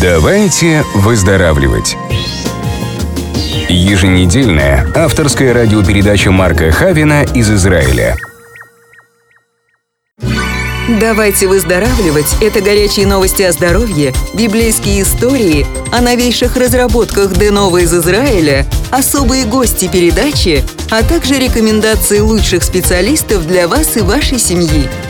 Давайте выздоравливать. Еженедельная авторская радиопередача Марка Хавина из Израиля. Давайте выздоравливать – это горячие новости о здоровье, библейские истории, о новейших разработках Денова из Израиля, особые гости передачи, а также рекомендации лучших специалистов для вас и вашей семьи –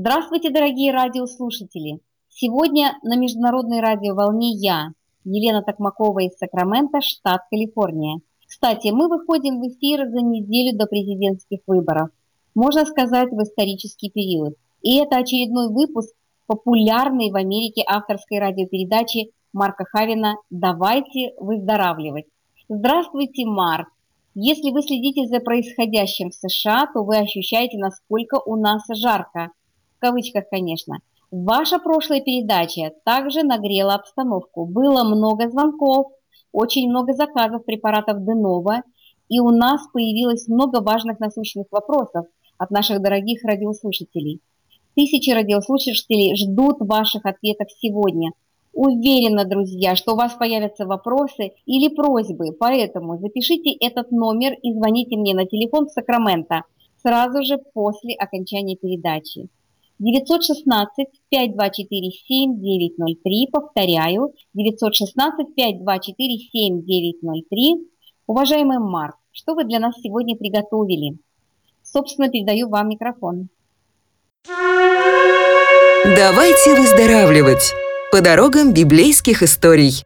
Здравствуйте, дорогие радиослушатели! Сегодня на Международной радиоволне я, Елена Токмакова из Сакрамента, штат Калифорния. Кстати, мы выходим в эфир за неделю до президентских выборов, можно сказать, в исторический период. И это очередной выпуск популярной в Америке авторской радиопередачи Марка Хавина «Давайте выздоравливать». Здравствуйте, Марк! Если вы следите за происходящим в США, то вы ощущаете, насколько у нас жарко – в кавычках, конечно. Ваша прошлая передача также нагрела обстановку. Было много звонков, очень много заказов препаратов Денова, и у нас появилось много важных насущных вопросов от наших дорогих радиослушателей. Тысячи радиослушателей ждут ваших ответов сегодня. Уверена, друзья, что у вас появятся вопросы или просьбы, поэтому запишите этот номер и звоните мне на телефон Сакрамента сразу же после окончания передачи. 916 5247 903, повторяю, 916 5247 903. Уважаемый Марк, что вы для нас сегодня приготовили? Собственно, передаю вам микрофон. Давайте выздоравливать по дорогам библейских историй.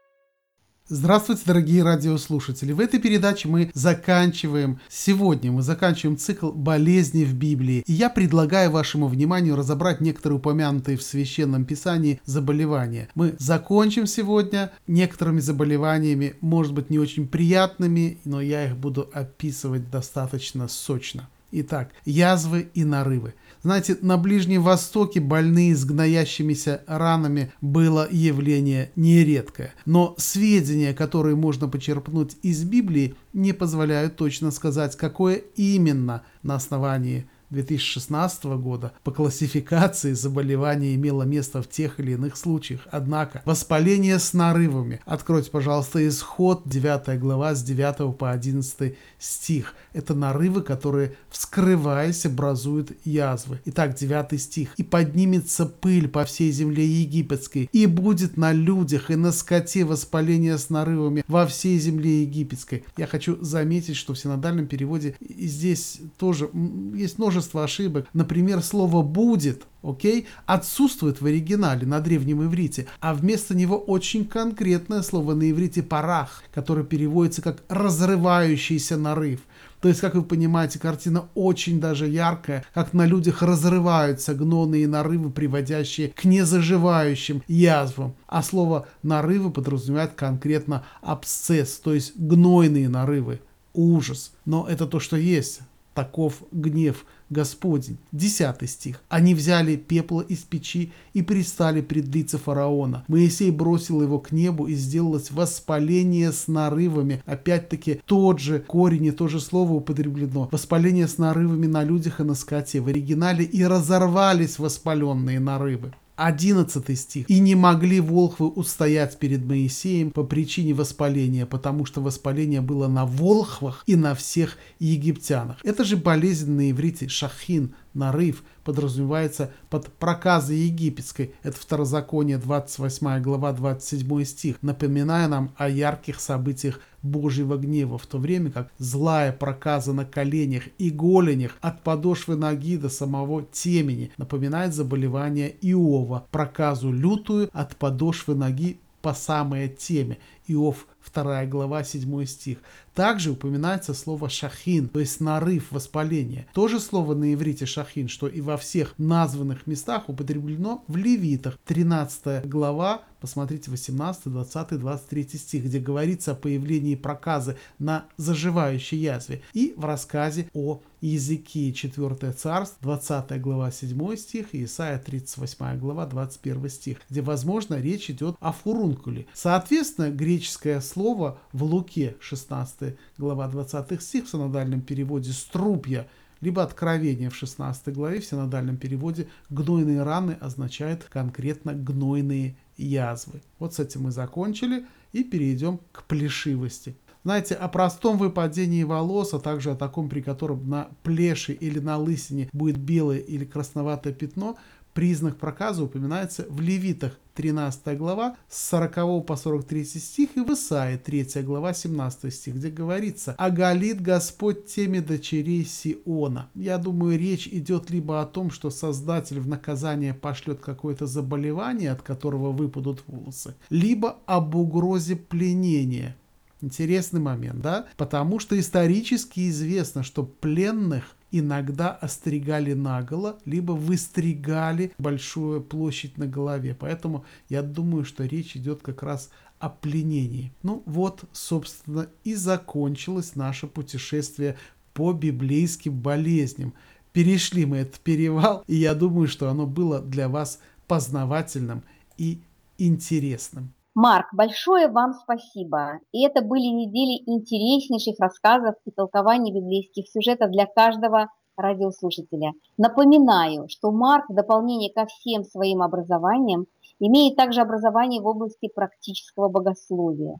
Здравствуйте, дорогие радиослушатели! В этой передаче мы заканчиваем, сегодня мы заканчиваем цикл болезни в Библии. И я предлагаю вашему вниманию разобрать некоторые упомянутые в Священном Писании заболевания. Мы закончим сегодня некоторыми заболеваниями, может быть, не очень приятными, но я их буду описывать достаточно сочно. Итак, язвы и нарывы. Знаете, на Ближнем Востоке больные с гноящимися ранами было явление нередкое. Но сведения, которые можно почерпнуть из Библии, не позволяют точно сказать, какое именно на основании 2016 года по классификации заболевание имело место в тех или иных случаях. Однако воспаление с нарывами. Откройте, пожалуйста, исход 9 глава с 9 по 11 стих. Это нарывы, которые, вскрываясь, образуют язвы. Итак, 9 стих. «И поднимется пыль по всей земле египетской, и будет на людях и на скоте воспаление с нарывами во всей земле египетской». Я хочу заметить, что в синодальном переводе здесь тоже есть множество множество ошибок. Например, слово «будет» окей, отсутствует в оригинале на древнем иврите, а вместо него очень конкретное слово на иврите «парах», которое переводится как «разрывающийся нарыв». То есть, как вы понимаете, картина очень даже яркая, как на людях разрываются гнойные нарывы, приводящие к незаживающим язвам. А слово «нарывы» подразумевает конкретно абсцесс, то есть гнойные нарывы. Ужас. Но это то, что есть. Таков гнев Господень. Десятый стих. Они взяли пепла из печи и пристали пред лица фараона. Моисей бросил его к небу и сделалось воспаление с нарывами. Опять-таки тот же корень и то же слово употреблено. Воспаление с нарывами на людях и на скоте. В оригинале и разорвались воспаленные нарывы. 11 стих. «И не могли волхвы устоять перед Моисеем по причине воспаления, потому что воспаление было на волхвах и на всех египтянах». Это же болезнь на иврите шахин, нарыв, подразумевается под проказой египетской. Это второзаконие, 28 глава, 27 стих, напоминая нам о ярких событиях Божьего гнева, в то время как злая проказа на коленях и голенях от подошвы ноги до самого темени напоминает заболевание Иова, проказу лютую от подошвы ноги по самой теме. Иов 2 глава 7 стих. Также упоминается слово шахин, то есть нарыв, воспаление. То же слово на иврите шахин, что и во всех названных местах употреблено в Левитах. 13 глава, посмотрите 18, 20, 23 стих, где говорится о появлении проказы на заживающей язве. И в рассказе о языке 4 царств, 20 глава 7 стих и Исайя 38 глава 21 стих, где, возможно, речь идет о фурункуле. Соответственно, греческое слово в Луке 16 глава 20 стих в синодальном переводе «струпья» либо Откровение в 16 главе, в синодальном переводе «гнойные раны» означает конкретно гнойные язвы. Вот с этим мы закончили и перейдем к плешивости. Знаете, о простом выпадении волос, а также о таком, при котором на плеше или на лысине будет белое или красноватое пятно, признак проказа упоминается в Левитах 13 глава с 40 по 43 стих и в Исаии 3 глава 17 стих, где говорится «Оголит Господь теми дочерей Сиона». Я думаю, речь идет либо о том, что Создатель в наказание пошлет какое-то заболевание, от которого выпадут волосы, либо об угрозе пленения, Интересный момент, да? Потому что исторически известно, что пленных иногда остригали наголо, либо выстригали большую площадь на голове. Поэтому я думаю, что речь идет как раз о пленении. Ну вот, собственно, и закончилось наше путешествие по библейским болезням. Перешли мы этот перевал, и я думаю, что оно было для вас познавательным и интересным. Марк, большое вам спасибо. И это были недели интереснейших рассказов и толкований библейских сюжетов для каждого радиослушателя. Напоминаю, что Марк в дополнение ко всем своим образованиям имеет также образование в области практического богословия.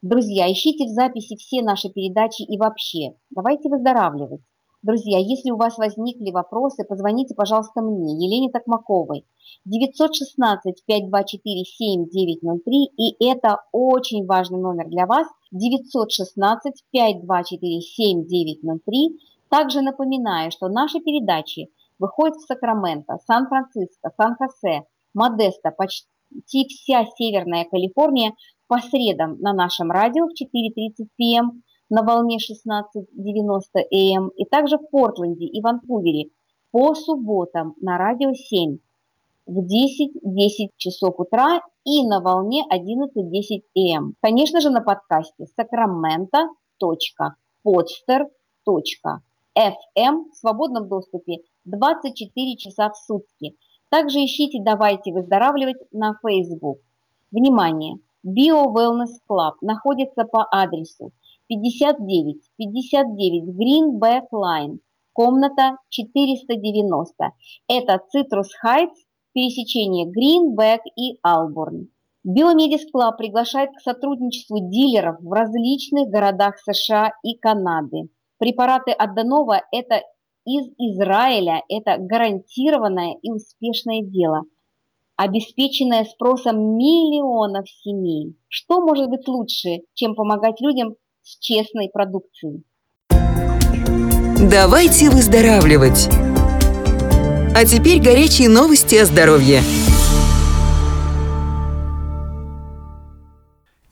Друзья, ищите в записи все наши передачи и вообще. Давайте выздоравливать. Друзья, если у вас возникли вопросы, позвоните, пожалуйста, мне, Елене Токмаковой, 916-524-7903, и это очень важный номер для вас, 916-524-7903. Также напоминаю, что наши передачи выходят в Сакраменто, Сан-Франциско, Сан-Хосе, Модесто, почти вся Северная Калифорния по средам на нашем радио в 4.30 пм, на волне 16.90 АМ и также в Портленде и Ванкувере по субботам на радио 7 в 10-10 часов утра и на волне 11.10 АМ. Конечно же на подкасте sacramento.podster.fm в свободном доступе 24 часа в сутки. Также ищите «Давайте выздоравливать» на Facebook. Внимание! Bio Wellness Club находится по адресу 59, 59, Greenback Line, комната 490. Это Citrus Heights, пересечение Greenback и Алборн. Биомедис Club приглашает к сотрудничеству дилеров в различных городах США и Канады. Препараты от Данова – это из Израиля, это гарантированное и успешное дело, обеспеченное спросом миллионов семей. Что может быть лучше, чем помогать людям с честной продукцией. Давайте выздоравливать! А теперь горячие новости о здоровье.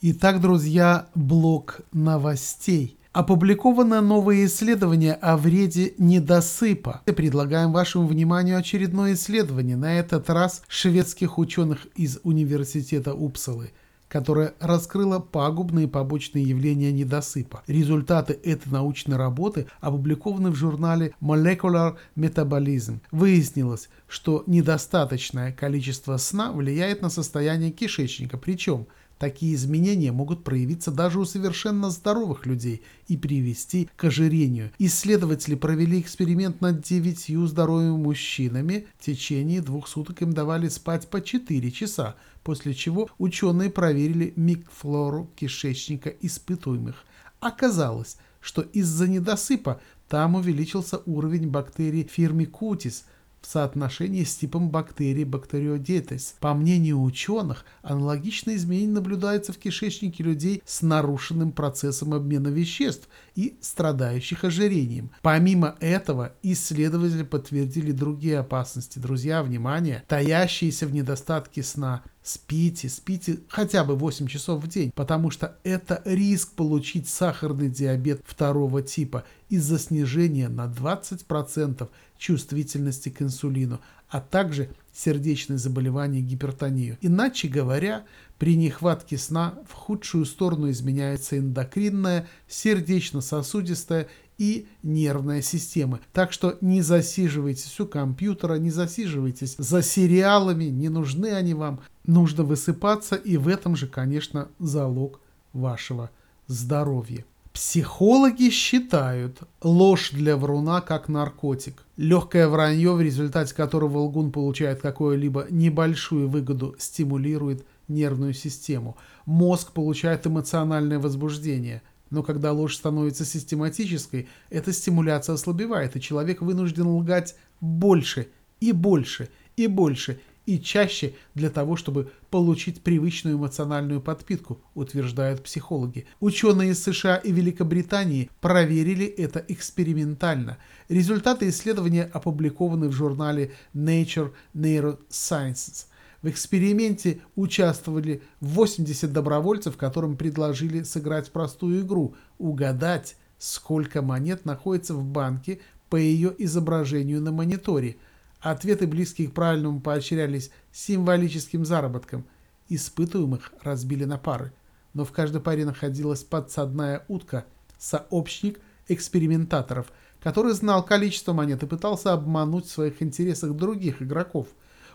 Итак, друзья, блок новостей. Опубликовано новое исследование о вреде недосыпа. Предлагаем вашему вниманию очередное исследование, на этот раз шведских ученых из Университета Упсалы – которая раскрыла пагубные побочные явления недосыпа. Результаты этой научной работы опубликованы в журнале Molecular Metabolism. Выяснилось, что недостаточное количество сна влияет на состояние кишечника, причем – Такие изменения могут проявиться даже у совершенно здоровых людей и привести к ожирению. Исследователи провели эксперимент над девятью здоровыми мужчинами. В течение двух суток им давали спать по 4 часа, после чего ученые проверили микфлору кишечника испытуемых. Оказалось, что из-за недосыпа там увеличился уровень бактерий фирмикутис – в соотношении с типом бактерий бактериодетес. По мнению ученых, аналогичные изменения наблюдаются в кишечнике людей с нарушенным процессом обмена веществ и страдающих ожирением. Помимо этого, исследователи подтвердили другие опасности. Друзья, внимание, таящиеся в недостатке сна, Спите, спите хотя бы 8 часов в день, потому что это риск получить сахарный диабет второго типа из-за снижения на 20% чувствительности к инсулину, а также сердечные заболевания и гипертонию. Иначе говоря, при нехватке сна в худшую сторону изменяется эндокринная, сердечно-сосудистая и нервная системы. Так что не засиживайтесь у компьютера, не засиживайтесь за сериалами, не нужны они вам. Нужно высыпаться, и в этом же, конечно, залог вашего здоровья. Психологи считают ложь для вруна как наркотик. Легкое вранье, в результате которого лгун получает какую-либо небольшую выгоду, стимулирует нервную систему. Мозг получает эмоциональное возбуждение. Но когда ложь становится систематической, эта стимуляция ослабевает, и человек вынужден лгать больше и больше и больше и чаще для того, чтобы получить привычную эмоциональную подпитку, утверждают психологи. Ученые из США и Великобритании проверили это экспериментально. Результаты исследования опубликованы в журнале Nature Neurosciences. В эксперименте участвовали 80 добровольцев, которым предложили сыграть простую игру – угадать, сколько монет находится в банке по ее изображению на мониторе – Ответы, близкие к правильному, поощрялись символическим заработком. Испытуемых разбили на пары. Но в каждой паре находилась подсадная утка, сообщник экспериментаторов, который знал количество монет и пытался обмануть в своих интересах других игроков.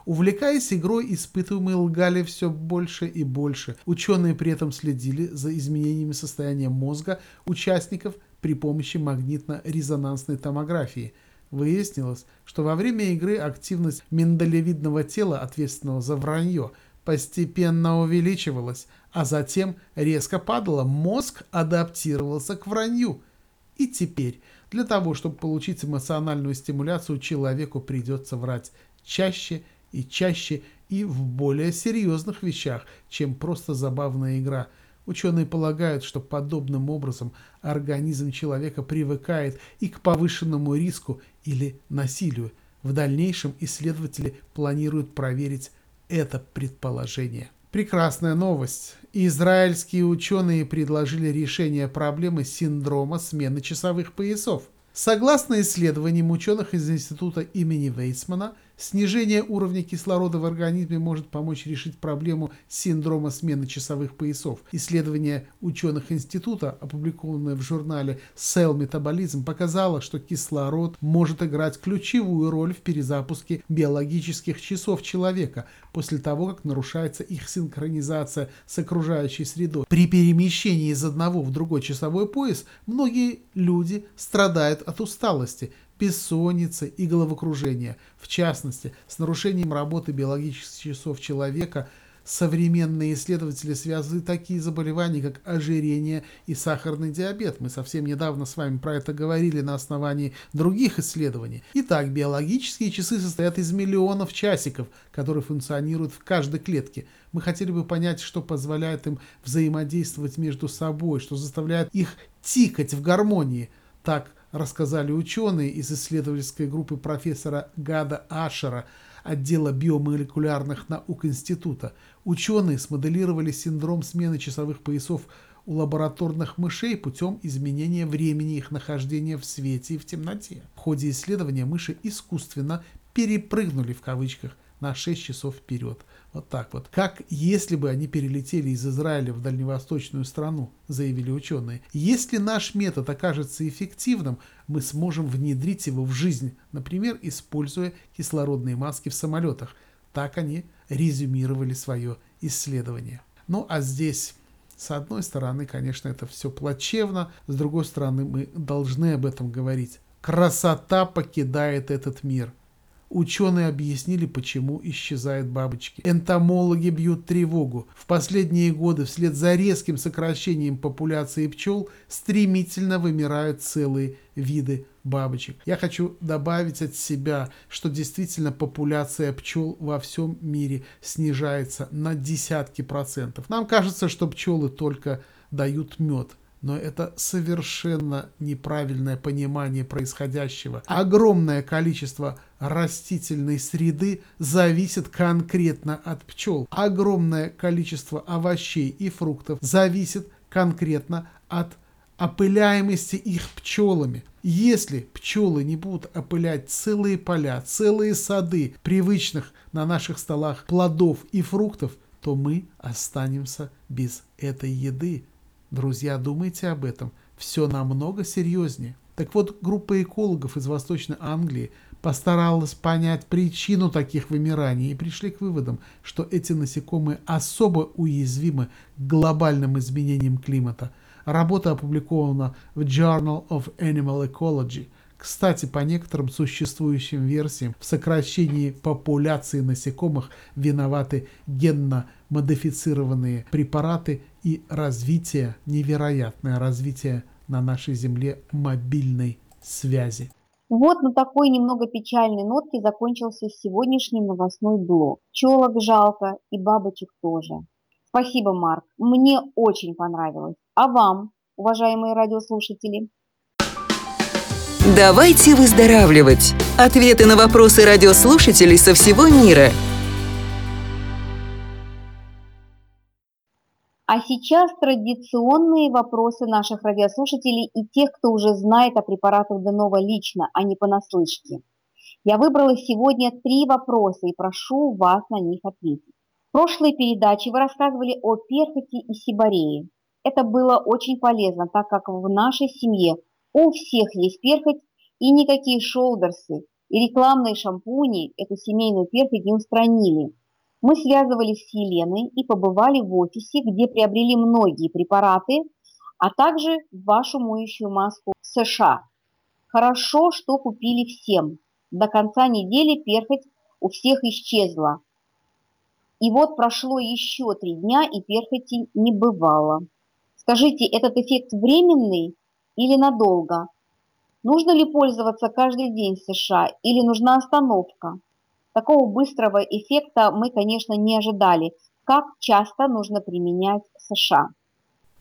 Увлекаясь игрой, испытуемые лгали все больше и больше. Ученые при этом следили за изменениями состояния мозга участников при помощи магнитно-резонансной томографии – Выяснилось, что во время игры активность миндалевидного тела, ответственного за вранье, постепенно увеличивалась, а затем резко падала. Мозг адаптировался к вранью. И теперь, для того, чтобы получить эмоциональную стимуляцию, человеку придется врать чаще и чаще и в более серьезных вещах, чем просто забавная игра – Ученые полагают, что подобным образом организм человека привыкает и к повышенному риску или насилию. В дальнейшем исследователи планируют проверить это предположение. Прекрасная новость. Израильские ученые предложили решение проблемы синдрома смены часовых поясов. Согласно исследованиям ученых из института имени Вейсмана, снижение уровня кислорода в организме может помочь решить проблему синдрома смены часовых поясов. Исследование ученых института, опубликованное в журнале Cell Metabolism, показало, что кислород может играть ключевую роль в перезапуске биологических часов человека после того, как нарушается их синхронизация с окружающей средой. При перемещении из одного в другой часовой пояс многие люди страдают от усталости, бессонницы и головокружения. В частности, с нарушением работы биологических часов человека современные исследователи связывают такие заболевания, как ожирение и сахарный диабет. Мы совсем недавно с вами про это говорили на основании других исследований. Итак, биологические часы состоят из миллионов часиков, которые функционируют в каждой клетке. Мы хотели бы понять, что позволяет им взаимодействовать между собой, что заставляет их тикать в гармонии. Так рассказали ученые из исследовательской группы профессора Гада Ашера отдела биомолекулярных наук института. Ученые смоделировали синдром смены часовых поясов у лабораторных мышей путем изменения времени их нахождения в свете и в темноте. В ходе исследования мыши искусственно перепрыгнули в кавычках на 6 часов вперед. Вот так вот. Как если бы они перелетели из Израиля в дальневосточную страну, заявили ученые. Если наш метод окажется эффективным, мы сможем внедрить его в жизнь, например, используя кислородные маски в самолетах. Так они резюмировали свое исследование. Ну а здесь с одной стороны, конечно, это все плачевно, с другой стороны, мы должны об этом говорить. Красота покидает этот мир. Ученые объяснили, почему исчезают бабочки. Энтомологи бьют тревогу. В последние годы вслед за резким сокращением популяции пчел стремительно вымирают целые виды бабочек. Я хочу добавить от себя, что действительно популяция пчел во всем мире снижается на десятки процентов. Нам кажется, что пчелы только дают мед. Но это совершенно неправильное понимание происходящего. Огромное количество растительной среды зависит конкретно от пчел. Огромное количество овощей и фруктов зависит конкретно от опыляемости их пчелами. Если пчелы не будут опылять целые поля, целые сады привычных на наших столах плодов и фруктов, то мы останемся без этой еды. Друзья, думайте об этом. Все намного серьезнее. Так вот, группа экологов из Восточной Англии постаралась понять причину таких вымираний и пришли к выводам, что эти насекомые особо уязвимы к глобальным изменениям климата. Работа опубликована в Journal of Animal Ecology. Кстати, по некоторым существующим версиям в сокращении популяции насекомых виноваты генно-модифицированные препараты и развитие, невероятное развитие на нашей Земле мобильной связи. Вот на такой немного печальной нотке закончился сегодняшний новостной блок. Пчелок жалко и бабочек тоже. Спасибо, Марк. Мне очень понравилось. А вам, уважаемые радиослушатели? Давайте выздоравливать. Ответы на вопросы радиослушателей со всего мира. А сейчас традиционные вопросы наших радиослушателей и тех, кто уже знает о препаратах Денова лично, а не понаслышке. Я выбрала сегодня три вопроса и прошу вас на них ответить. В прошлой передаче вы рассказывали о перхоти и сибарее. Это было очень полезно, так как в нашей семье у всех есть перхоть, и никакие шоудерсы и рекламные шампуни эту семейную перхоть не устранили. Мы связывались с Еленой и побывали в офисе, где приобрели многие препараты, а также вашу моющую маску в США. Хорошо, что купили всем. До конца недели перхоть у всех исчезла. И вот прошло еще три дня, и перхоти не бывало. Скажите, этот эффект временный или надолго? Нужно ли пользоваться каждый день США или нужна остановка? Такого быстрого эффекта мы, конечно, не ожидали. Как часто нужно применять США?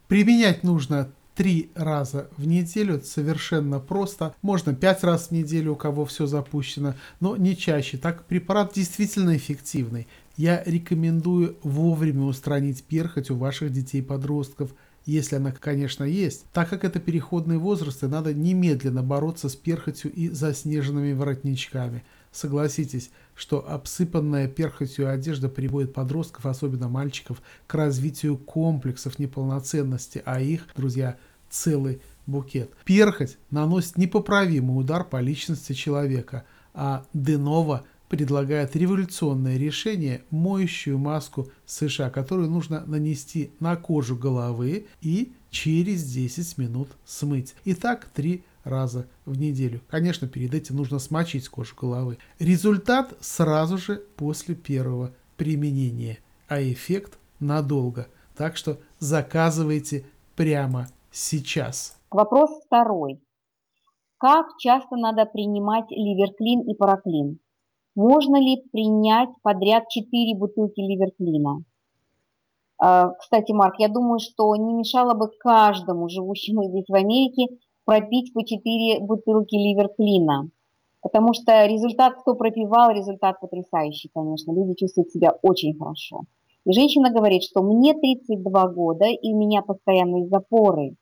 Применять нужно три раза в неделю, совершенно просто. Можно пять раз в неделю, у кого все запущено, но не чаще. Так препарат действительно эффективный. Я рекомендую вовремя устранить перхоть у ваших детей-подростков – если она, конечно, есть, так как это переходные возрасты, надо немедленно бороться с перхотью и заснеженными воротничками. Согласитесь, что обсыпанная перхотью одежда приводит подростков, особенно мальчиков, к развитию комплексов неполноценности, а их, друзья, целый букет. Перхоть наносит непоправимый удар по личности человека, а Денова – предлагает революционное решение – моющую маску США, которую нужно нанести на кожу головы и через 10 минут смыть. И так три раза в неделю. Конечно, перед этим нужно смочить кожу головы. Результат сразу же после первого применения, а эффект надолго. Так что заказывайте прямо сейчас. Вопрос второй. Как часто надо принимать ливерклин и параклин? Можно ли принять подряд 4 бутылки ливерклина? А, кстати, Марк, я думаю, что не мешало бы каждому живущему здесь в Америке пропить по 4 бутылки ливерклина. Потому что результат, кто пропивал, результат потрясающий, конечно. Люди чувствуют себя очень хорошо. И женщина говорит, что мне 32 года, и у меня постоянные запоры.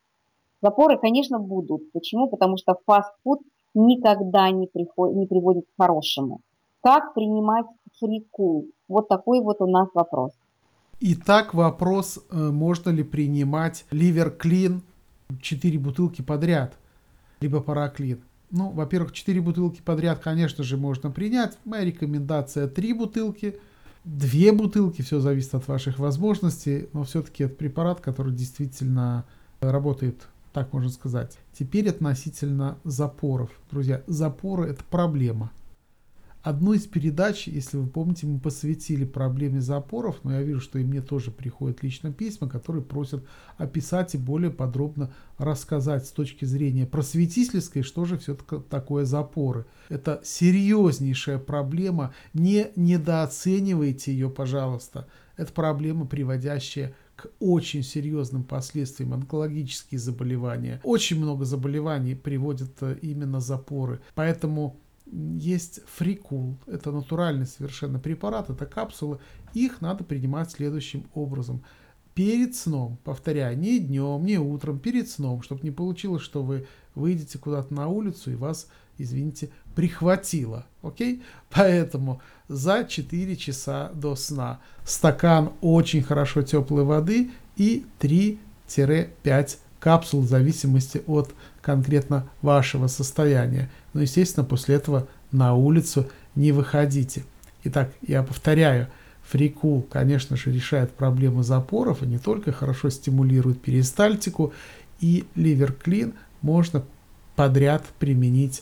Запоры, конечно, будут. Почему? Потому что фастфуд никогда не, приход, не приводит к хорошему. Как принимать фрикул? Вот такой вот у нас вопрос. Итак, вопрос, э, можно ли принимать ливерклин 4 бутылки подряд, либо параклин. Ну, во-первых, 4 бутылки подряд, конечно же, можно принять. Моя рекомендация 3 бутылки, 2 бутылки, все зависит от ваших возможностей, но все-таки это препарат, который действительно работает, так можно сказать. Теперь относительно запоров. Друзья, запоры это проблема. Одну из передач, если вы помните, мы посвятили проблеме запоров, но я вижу, что и мне тоже приходят лично письма, которые просят описать и более подробно рассказать с точки зрения просветительской, что же все-таки такое запоры. Это серьезнейшая проблема, не недооценивайте ее, пожалуйста. Это проблема, приводящая к очень серьезным последствиям онкологические заболевания. Очень много заболеваний приводят э, именно запоры. Поэтому есть фрикул, это натуральный совершенно препарат, это капсулы, их надо принимать следующим образом. Перед сном, повторяю, не днем, не утром, перед сном, чтобы не получилось, что вы выйдете куда-то на улицу и вас, извините, прихватило. Окей? Поэтому за 4 часа до сна стакан очень хорошо теплой воды и 3-5 капсул в зависимости от конкретно вашего состояния. Но, естественно, после этого на улицу не выходите. Итак, я повторяю, фрикул, конечно же, решает проблемы запоров и не только хорошо стимулирует перистальтику и Ливерклин можно подряд применить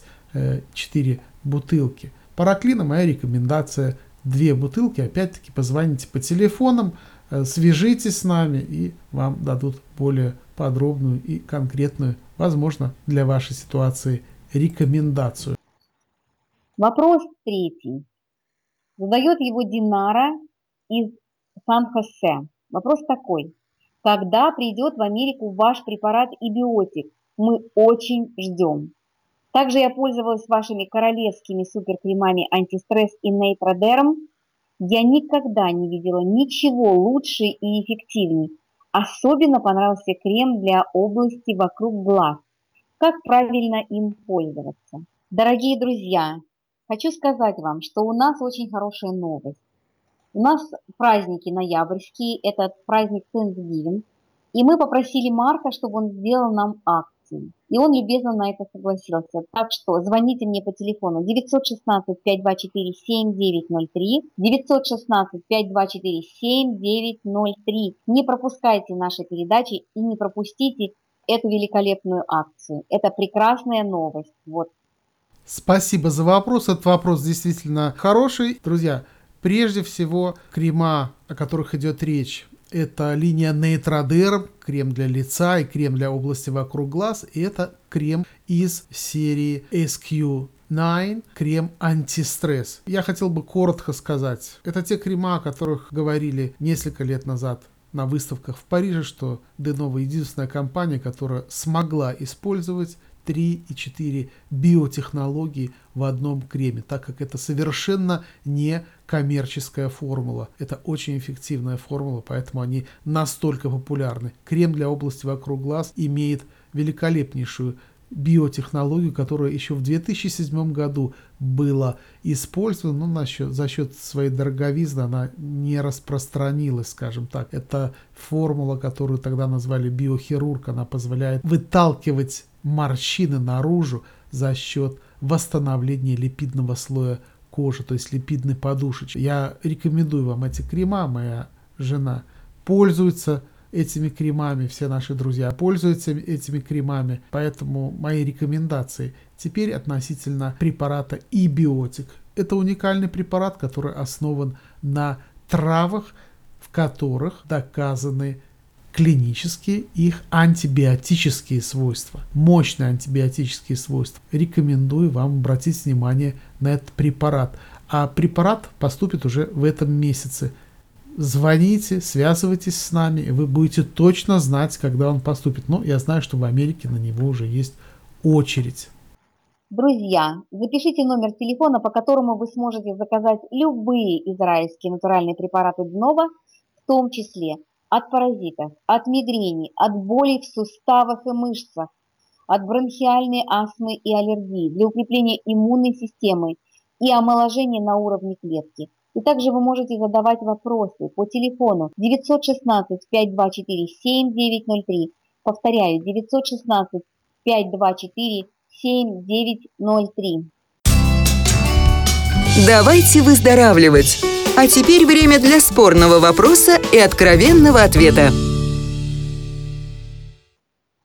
4 бутылки. Параклина моя рекомендация две бутылки. Опять-таки позвоните по телефонам, свяжитесь с нами и вам дадут более подробную и конкретную, возможно, для вашей ситуации рекомендацию. Вопрос третий. Задает его Динара из Сан-Хосе. Вопрос такой. Когда придет в Америку ваш препарат и биотик? Мы очень ждем. Также я пользовалась вашими королевскими суперкремами антистресс и нейтродерм. Я никогда не видела ничего лучше и эффективнее. Особенно понравился крем для области вокруг глаз. Как правильно им пользоваться? Дорогие друзья, хочу сказать вам, что у нас очень хорошая новость. У нас праздники ноябрьские, это праздник Thanksgiving, и мы попросили Марка, чтобы он сделал нам акцию. И он любезно на это согласился. Так что звоните мне по телефону 916-524-7903, 916-524-7903. Не пропускайте наши передачи и не пропустите эту великолепную акцию. Это прекрасная новость. Вот. Спасибо за вопрос. Этот вопрос действительно хороший. Друзья, прежде всего, крема, о которых идет речь, это линия Нейтродерм, крем для лица и крем для области вокруг глаз. И это крем из серии SQ9, крем антистресс. Я хотел бы коротко сказать, это те крема, о которых говорили несколько лет назад на выставках в Париже, что Денова единственная компания, которая смогла использовать 3 и 4 биотехнологии в одном креме, так как это совершенно не коммерческая формула. Это очень эффективная формула, поэтому они настолько популярны. Крем для области вокруг глаз имеет великолепнейшую биотехнологию, которая еще в 2007 году была использована, но счет, за счет своей дороговизны она не распространилась, скажем так. Это формула, которую тогда назвали биохирург, она позволяет выталкивать морщины наружу за счет восстановления липидного слоя кожи, то есть липидной подушечки. Я рекомендую вам эти крема, моя жена пользуется этими кремами, все наши друзья пользуются этими кремами, поэтому мои рекомендации теперь относительно препарата и биотик. Это уникальный препарат, который основан на травах, в которых доказаны клинические их антибиотические свойства, мощные антибиотические свойства. Рекомендую вам обратить внимание на этот препарат. А препарат поступит уже в этом месяце – звоните, связывайтесь с нами, и вы будете точно знать, когда он поступит. Но я знаю, что в Америке на него уже есть очередь. Друзья, запишите номер телефона, по которому вы сможете заказать любые израильские натуральные препараты Днова, в том числе от паразитов, от мигрени, от боли в суставах и мышцах, от бронхиальной астмы и аллергии, для укрепления иммунной системы и омоложения на уровне клетки – и также вы можете задавать вопросы по телефону 916 524 7903. Повторяю, 916 524 7903. Давайте выздоравливать. А теперь время для спорного вопроса и откровенного ответа.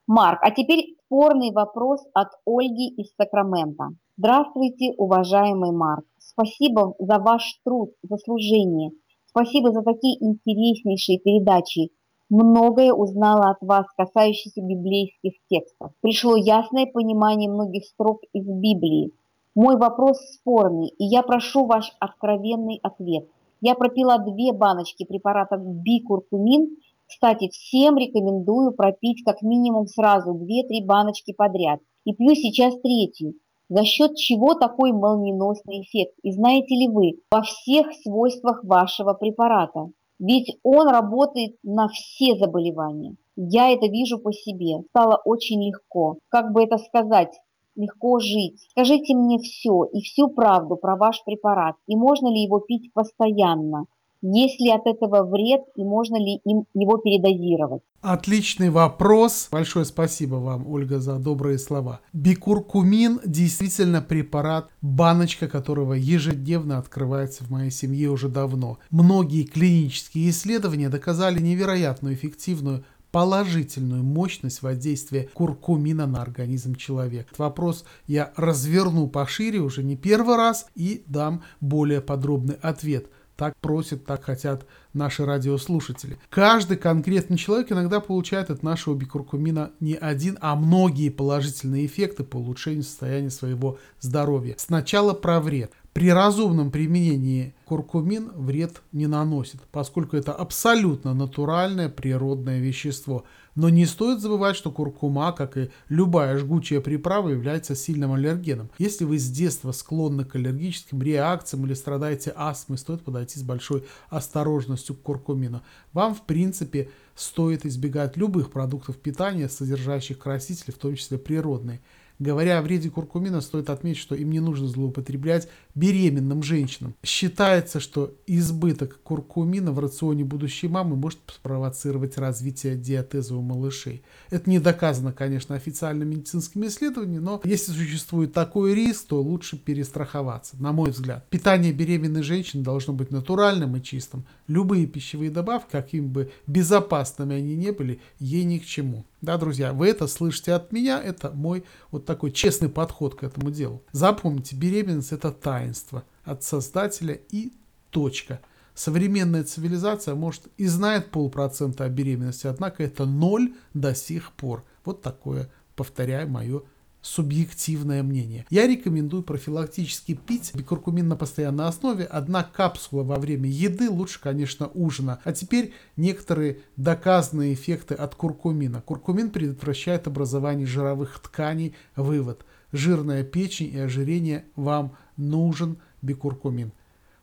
Марк, а теперь спорный вопрос от Ольги из Сакрамента. Здравствуйте, уважаемый Марк. Спасибо за ваш труд, за служение. Спасибо за такие интереснейшие передачи. Многое узнала от вас, касающихся библейских текстов. Пришло ясное понимание многих строк из Библии. Мой вопрос спорный, и я прошу ваш откровенный ответ. Я пропила две баночки препарата бикуркумин. Кстати, всем рекомендую пропить как минимум сразу 2-3 баночки подряд. И пью сейчас третью за счет чего такой молниеносный эффект? И знаете ли вы во всех свойствах вашего препарата? Ведь он работает на все заболевания. Я это вижу по себе. Стало очень легко. Как бы это сказать? Легко жить. Скажите мне все и всю правду про ваш препарат. И можно ли его пить постоянно? Есть ли от этого вред и можно ли им его передозировать? Отличный вопрос. Большое спасибо вам, Ольга, за добрые слова. Бикуркумин действительно препарат, баночка которого ежедневно открывается в моей семье уже давно. Многие клинические исследования доказали невероятную эффективную положительную мощность воздействия куркумина на организм человека. Этот вопрос я разверну пошире уже не первый раз и дам более подробный ответ. Так просят, так хотят наши радиослушатели. Каждый конкретный человек иногда получает от нашего бикуркумина не один, а многие положительные эффекты по улучшению состояния своего здоровья. Сначала про вред. При разумном применении куркумин вред не наносит, поскольку это абсолютно натуральное природное вещество. Но не стоит забывать, что куркума, как и любая жгучая приправа, является сильным аллергеном. Если вы с детства склонны к аллергическим реакциям или страдаете астмой, стоит подойти с большой осторожностью к куркумину. Вам, в принципе, стоит избегать любых продуктов питания, содержащих красители, в том числе природные. Говоря о вреде куркумина, стоит отметить, что им не нужно злоупотреблять беременным женщинам. Считается, что избыток куркумина в рационе будущей мамы может спровоцировать развитие диатеза у малышей. Это не доказано, конечно, официальным медицинским исследованием, но если существует такой риск, то лучше перестраховаться, на мой взгляд. Питание беременной женщины должно быть натуральным и чистым. Любые пищевые добавки, какими бы безопасными они не были, ей ни к чему. Да, друзья, вы это слышите от меня, это мой вот такой честный подход к этому делу. Запомните, беременность это таинство от Создателя и точка. Современная цивилизация, может, и знает полпроцента о беременности, однако это ноль до сих пор. Вот такое, повторяю, мое субъективное мнение. Я рекомендую профилактически пить бикуркумин на постоянной основе. Одна капсула во время еды лучше, конечно, ужина. А теперь некоторые доказанные эффекты от куркумина. Куркумин предотвращает образование жировых тканей. Вывод. Жирная печень и ожирение вам нужен бикуркумин.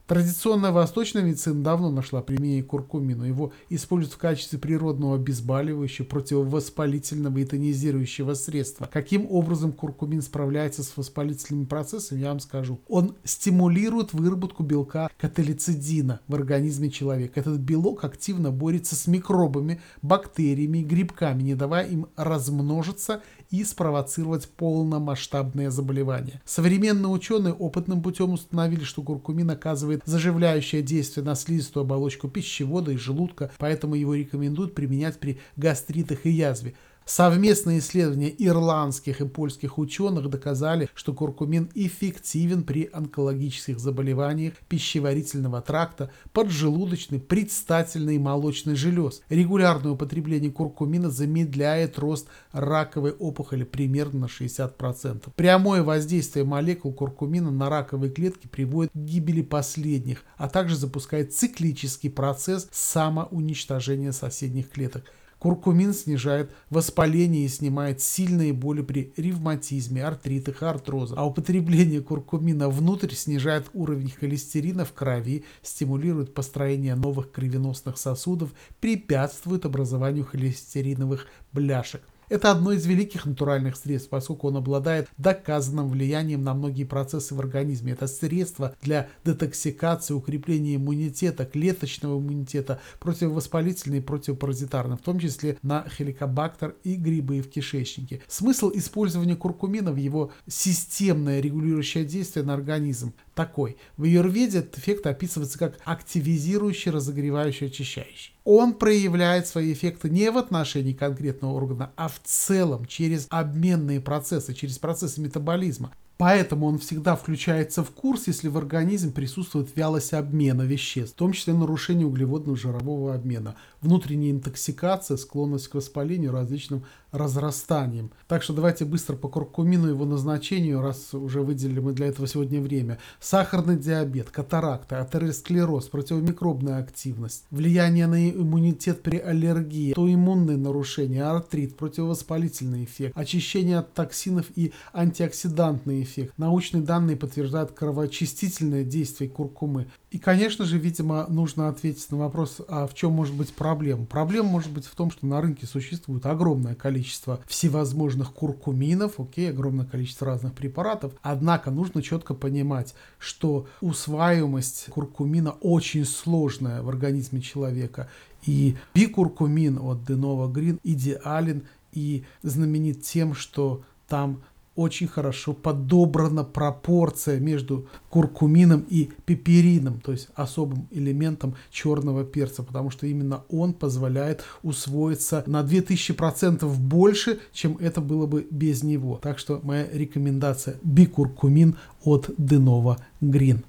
Традиционная восточная медицина давно нашла применение куркумину. Его используют в качестве природного обезболивающего, противовоспалительного и тонизирующего средства. Каким образом куркумин справляется с воспалительными процессами, я вам скажу. Он стимулирует выработку белка каталицидина в организме человека. Этот белок активно борется с микробами, бактериями грибками, не давая им размножиться и спровоцировать полномасштабное заболевание. Современные ученые опытным путем установили, что куркумин оказывает заживляющее действие на слизистую оболочку пищевода и желудка, поэтому его рекомендуют применять при гастритах и язве. Совместные исследования ирландских и польских ученых доказали, что куркумин эффективен при онкологических заболеваниях пищеварительного тракта, поджелудочной, предстательной и молочной желез. Регулярное употребление куркумина замедляет рост раковой опухоли примерно на 60%. Прямое воздействие молекул куркумина на раковые клетки приводит к гибели последних, а также запускает циклический процесс самоуничтожения соседних клеток. Куркумин снижает воспаление и снимает сильные боли при ревматизме, артритах артрозах. А употребление куркумина внутрь снижает уровень холестерина в крови, стимулирует построение новых кровеносных сосудов, препятствует образованию холестериновых бляшек. Это одно из великих натуральных средств, поскольку он обладает доказанным влиянием на многие процессы в организме. Это средство для детоксикации, укрепления иммунитета, клеточного иммунитета, противовоспалительный и противопаразитарный, в том числе на хеликобактер и грибы в кишечнике. Смысл использования куркумина в его системное регулирующее действие на организм такой. В аюрведе этот эффект описывается как активизирующий, разогревающий, очищающий. Он проявляет свои эффекты не в отношении конкретного органа, а в целом через обменные процессы, через процессы метаболизма. Поэтому он всегда включается в курс, если в организме присутствует вялость обмена веществ, в том числе нарушение углеводно-жирового обмена, внутренняя интоксикация, склонность к воспалению, различным разрастанием. Так что давайте быстро по куркумину его назначению, раз уже выделили мы для этого сегодня время. Сахарный диабет, катаракта, атеросклероз, противомикробная активность, влияние на иммунитет при аллергии, то иммунные нарушения, артрит, противовоспалительный эффект, очищение от токсинов и антиоксидантный эффект. Научные данные подтверждают кровоочистительное действие куркумы. И, конечно же, видимо, нужно ответить на вопрос, а в чем может быть проблема. Проблема может быть в том, что на рынке существует огромное количество всевозможных куркуминов, окей, огромное количество разных препаратов. Однако нужно четко понимать, что усваиваемость куркумина очень сложная в организме человека. И бикуркумин от Denova Green идеален и знаменит тем, что там очень хорошо подобрана пропорция между куркумином и пеперином, то есть особым элементом черного перца, потому что именно он позволяет усвоиться на 2000% больше, чем это было бы без него. Так что моя рекомендация бикуркумин от Денова Грин.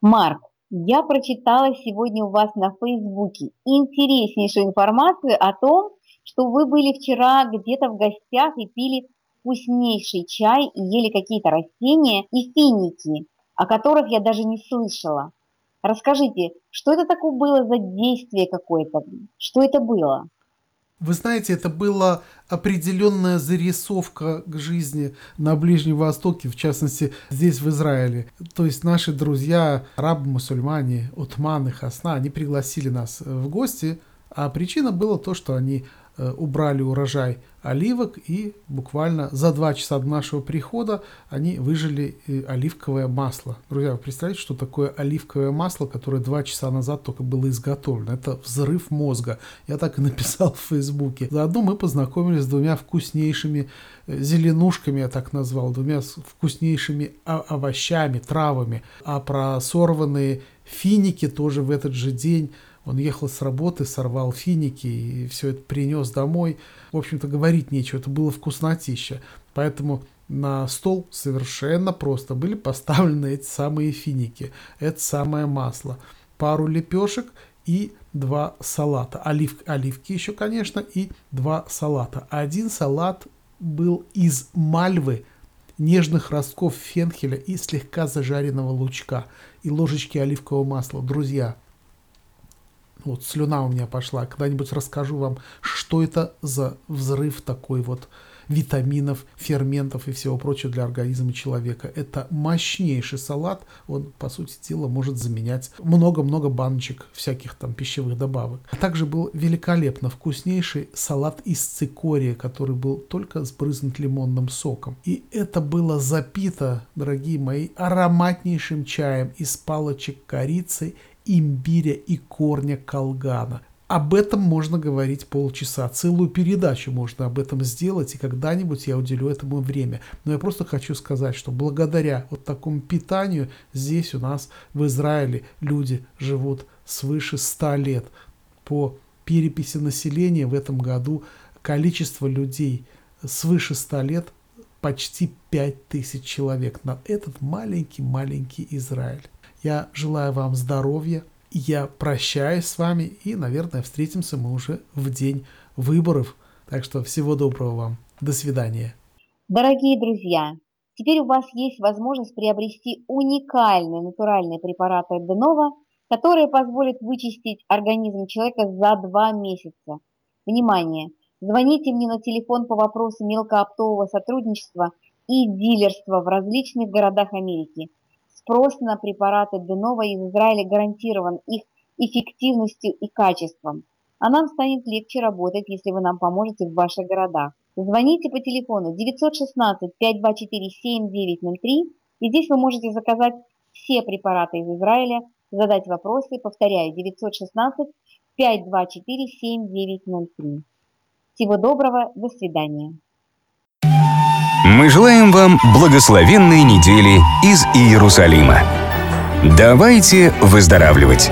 Марк, я прочитала сегодня у вас на Фейсбуке интереснейшую информацию о том, что вы были вчера где-то в гостях и пили вкуснейший чай и ели какие-то растения и финики, о которых я даже не слышала. Расскажите, что это такое было за действие какое-то? Что это было? Вы знаете, это была определенная зарисовка к жизни на Ближнем Востоке, в частности, здесь, в Израиле. То есть наши друзья, арабы-мусульмане, утманы, хасна, они пригласили нас в гости, а причина была то, что они убрали урожай оливок и буквально за два часа до нашего прихода они выжили э, оливковое масло. Друзья, вы представляете, что такое оливковое масло, которое два часа назад только было изготовлено? Это взрыв мозга. Я так и написал в Фейсбуке. Заодно мы познакомились с двумя вкуснейшими э, зеленушками, я так назвал, двумя вкуснейшими овощами, травами. А про сорванные финики тоже в этот же день он ехал с работы, сорвал финики и все это принес домой. В общем-то, говорить нечего, это было вкуснотища. Поэтому на стол совершенно просто были поставлены эти самые финики, это самое масло, пару лепешек и два салата. Олив, оливки еще, конечно, и два салата. Один салат был из мальвы, нежных ростков фенхеля и слегка зажаренного лучка и ложечки оливкового масла. Друзья, вот слюна у меня пошла. Когда-нибудь расскажу вам, что это за взрыв такой вот витаминов, ферментов и всего прочего для организма человека. Это мощнейший салат. Он, по сути дела, может заменять много-много баночек всяких там пищевых добавок. А также был великолепно вкуснейший салат из цикория, который был только сбрызнут лимонным соком. И это было запито, дорогие мои, ароматнейшим чаем из палочек корицы имбиря и корня колгана. Об этом можно говорить полчаса, целую передачу можно об этом сделать, и когда-нибудь я уделю этому время. Но я просто хочу сказать, что благодаря вот такому питанию здесь у нас в Израиле люди живут свыше 100 лет. По переписи населения в этом году количество людей свыше 100 лет почти 5000 человек на этот маленький-маленький Израиль. Я желаю вам здоровья. Я прощаюсь с вами и, наверное, встретимся мы уже в день выборов. Так что всего доброго вам. До свидания. Дорогие друзья, теперь у вас есть возможность приобрести уникальные натуральные препараты Денова, которые позволят вычистить организм человека за два месяца. Внимание! Звоните мне на телефон по вопросу мелкооптового сотрудничества и дилерства в различных городах Америки – Спрос на препараты Денова из Израиля гарантирован их эффективностью и качеством. А нам станет легче работать, если вы нам поможете в ваших городах. Звоните по телефону 916-524-7903, и здесь вы можете заказать все препараты из Израиля, задать вопросы, повторяю, 916-524-7903. Всего доброго, до свидания. Мы желаем вам благословенной недели из Иерусалима. Давайте выздоравливать!